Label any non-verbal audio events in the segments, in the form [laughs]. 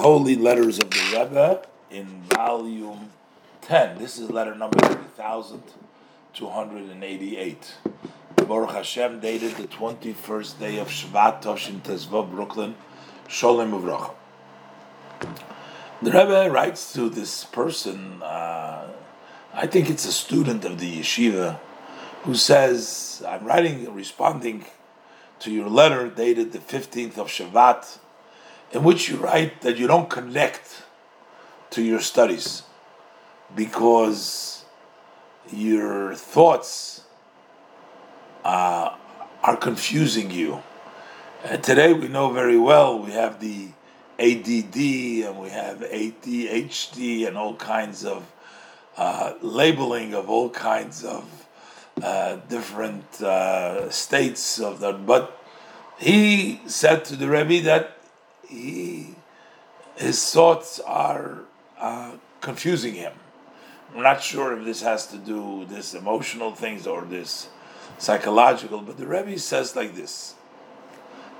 Holy Letters of the Rebbe in volume 10. This is letter number 3288. Baruch Hashem dated the 21st day of Shvat Toshin Tezvav, Brooklyn, Sholem Uvracha. The Rebbe writes to this person, uh, I think it's a student of the yeshiva, who says, I'm writing, responding to your letter dated the 15th of Shvat, in which you write that you don't connect to your studies because your thoughts uh, are confusing you. And today we know very well we have the ADD and we have ADHD and all kinds of uh, labeling of all kinds of uh, different uh, states of that. But he said to the Rebbe that he his thoughts are uh, confusing him. I'm not sure if this has to do with this emotional things or this psychological, but the Rebbe says like this.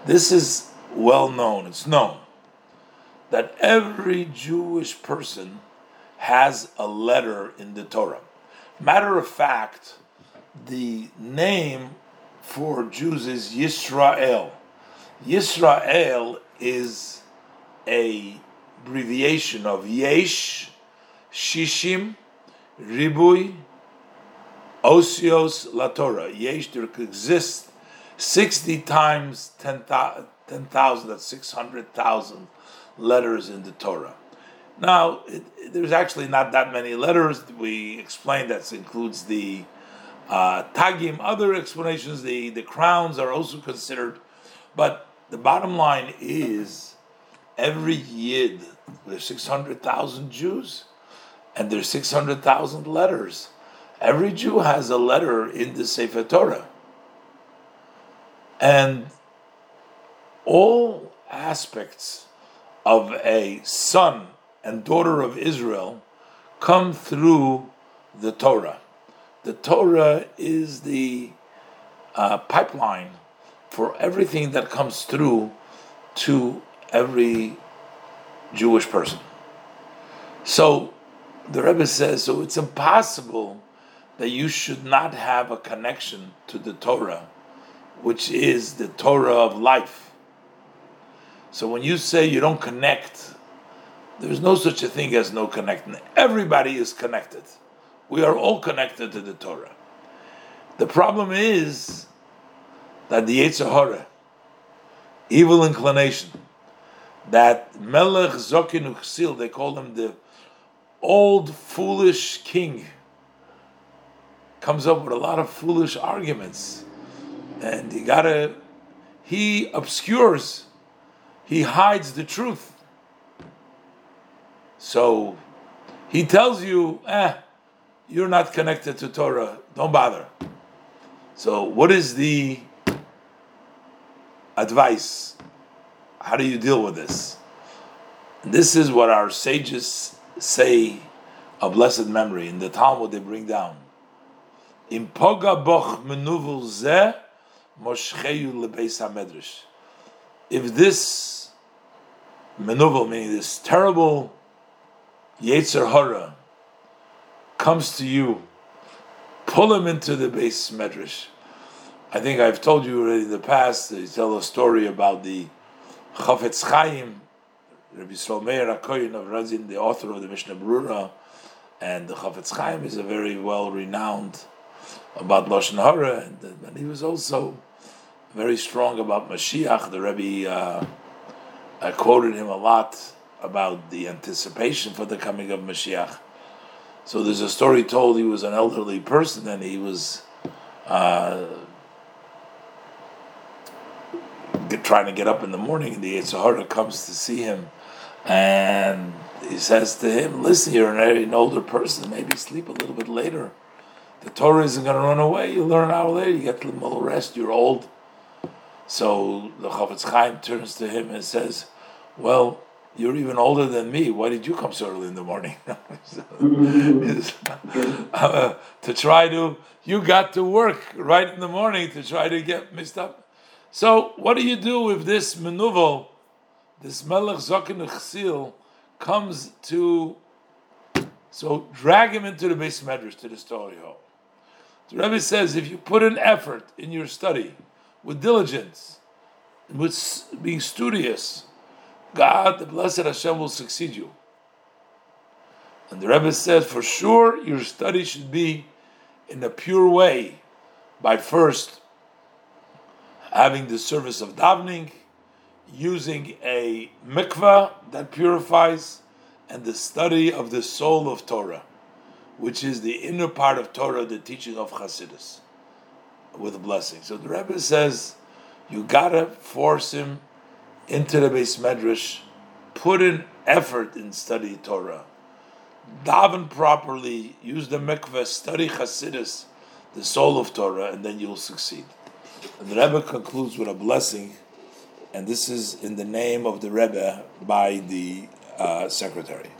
This is well known, it's known that every Jewish person has a letter in the Torah. Matter of fact, the name for Jews is Yisrael. Yisrael is a abbreviation of Yesh, Shishim, Ribui, Osios, La Torah. Yesh, there exists 60 times 10,000, 10, that's 600,000 letters in the Torah. Now, it, it, there's actually not that many letters. We explained that includes the uh, tagim, other explanations. The, the crowns are also considered. But the bottom line is every yid, there's 600,000 Jews, and there's 600,000 letters. Every Jew has a letter in the Sefer Torah. And all aspects of a son and daughter of Israel come through the Torah. The Torah is the uh, pipeline for everything that comes through to every Jewish person. So the Rebbe says, so it's impossible that you should not have a connection to the Torah, which is the Torah of life. So when you say you don't connect, there's no such a thing as no connecting. Everybody is connected. We are all connected to the Torah. The problem is that the Yetzer Hara, evil inclination, that Melech Zokin Uchsil, they call him the old foolish king, comes up with a lot of foolish arguments. And he gotta, he obscures, he hides the truth. So he tells you, eh, you're not connected to Torah, don't bother. So, what is the advice? How do you deal with this? This is what our sages say of blessed memory. In the Talmud, they bring down. If this menuvul, meaning this terrible yetzer hara, comes to you, pull him into the beis medrash. I think I've told you already in the past. They tell a story about the Chafetz Chaim, Rabbi Yisrael Meir of Radin, the author of the Mishnah Berurah, and the Chafetz Chaim is a very well renowned about Lashon Hara, and, and, he was also very strong about Mashiach. The Rebbe uh, I quoted him a lot about the anticipation for the coming of Mashiach. So there's a story told he was an elderly person and he was uh, get, trying to get up in the morning, and the Yetzer Hara comes to see him, and he says to him, "Listen, you're an, an older person. Maybe sleep a little bit later. The Torah isn't going to run away. You learn an hour later. You get a little rest. You're old." So the Chafetz Chaim turns to him and says, "Well." You're even older than me. Why did you come so early in the morning? [laughs] uh, to try to, you got to work right in the morning to try to get mixed up. So, what do you do if this manuval this Melech Zokin Chsil comes to, so drag him into the beis medrash, to the story hall. The Rebbe says if you put an effort in your study with diligence, with being studious, God, the blessed Hashem, will succeed you. And the Rebbe says for sure your study should be in a pure way by first having the service of davening, using a mikvah that purifies, and the study of the soul of Torah, which is the inner part of Torah, the teaching of Chassidus, with a blessing. So the Rebbe says, you gotta force him into the beis medrash, put in effort in study Torah, daven properly, use the mikveh, study Chassidus, the soul of Torah, and then you'll succeed. The Rebbe concludes with a blessing and this is in the name of the Rebbe by the uh, secretary.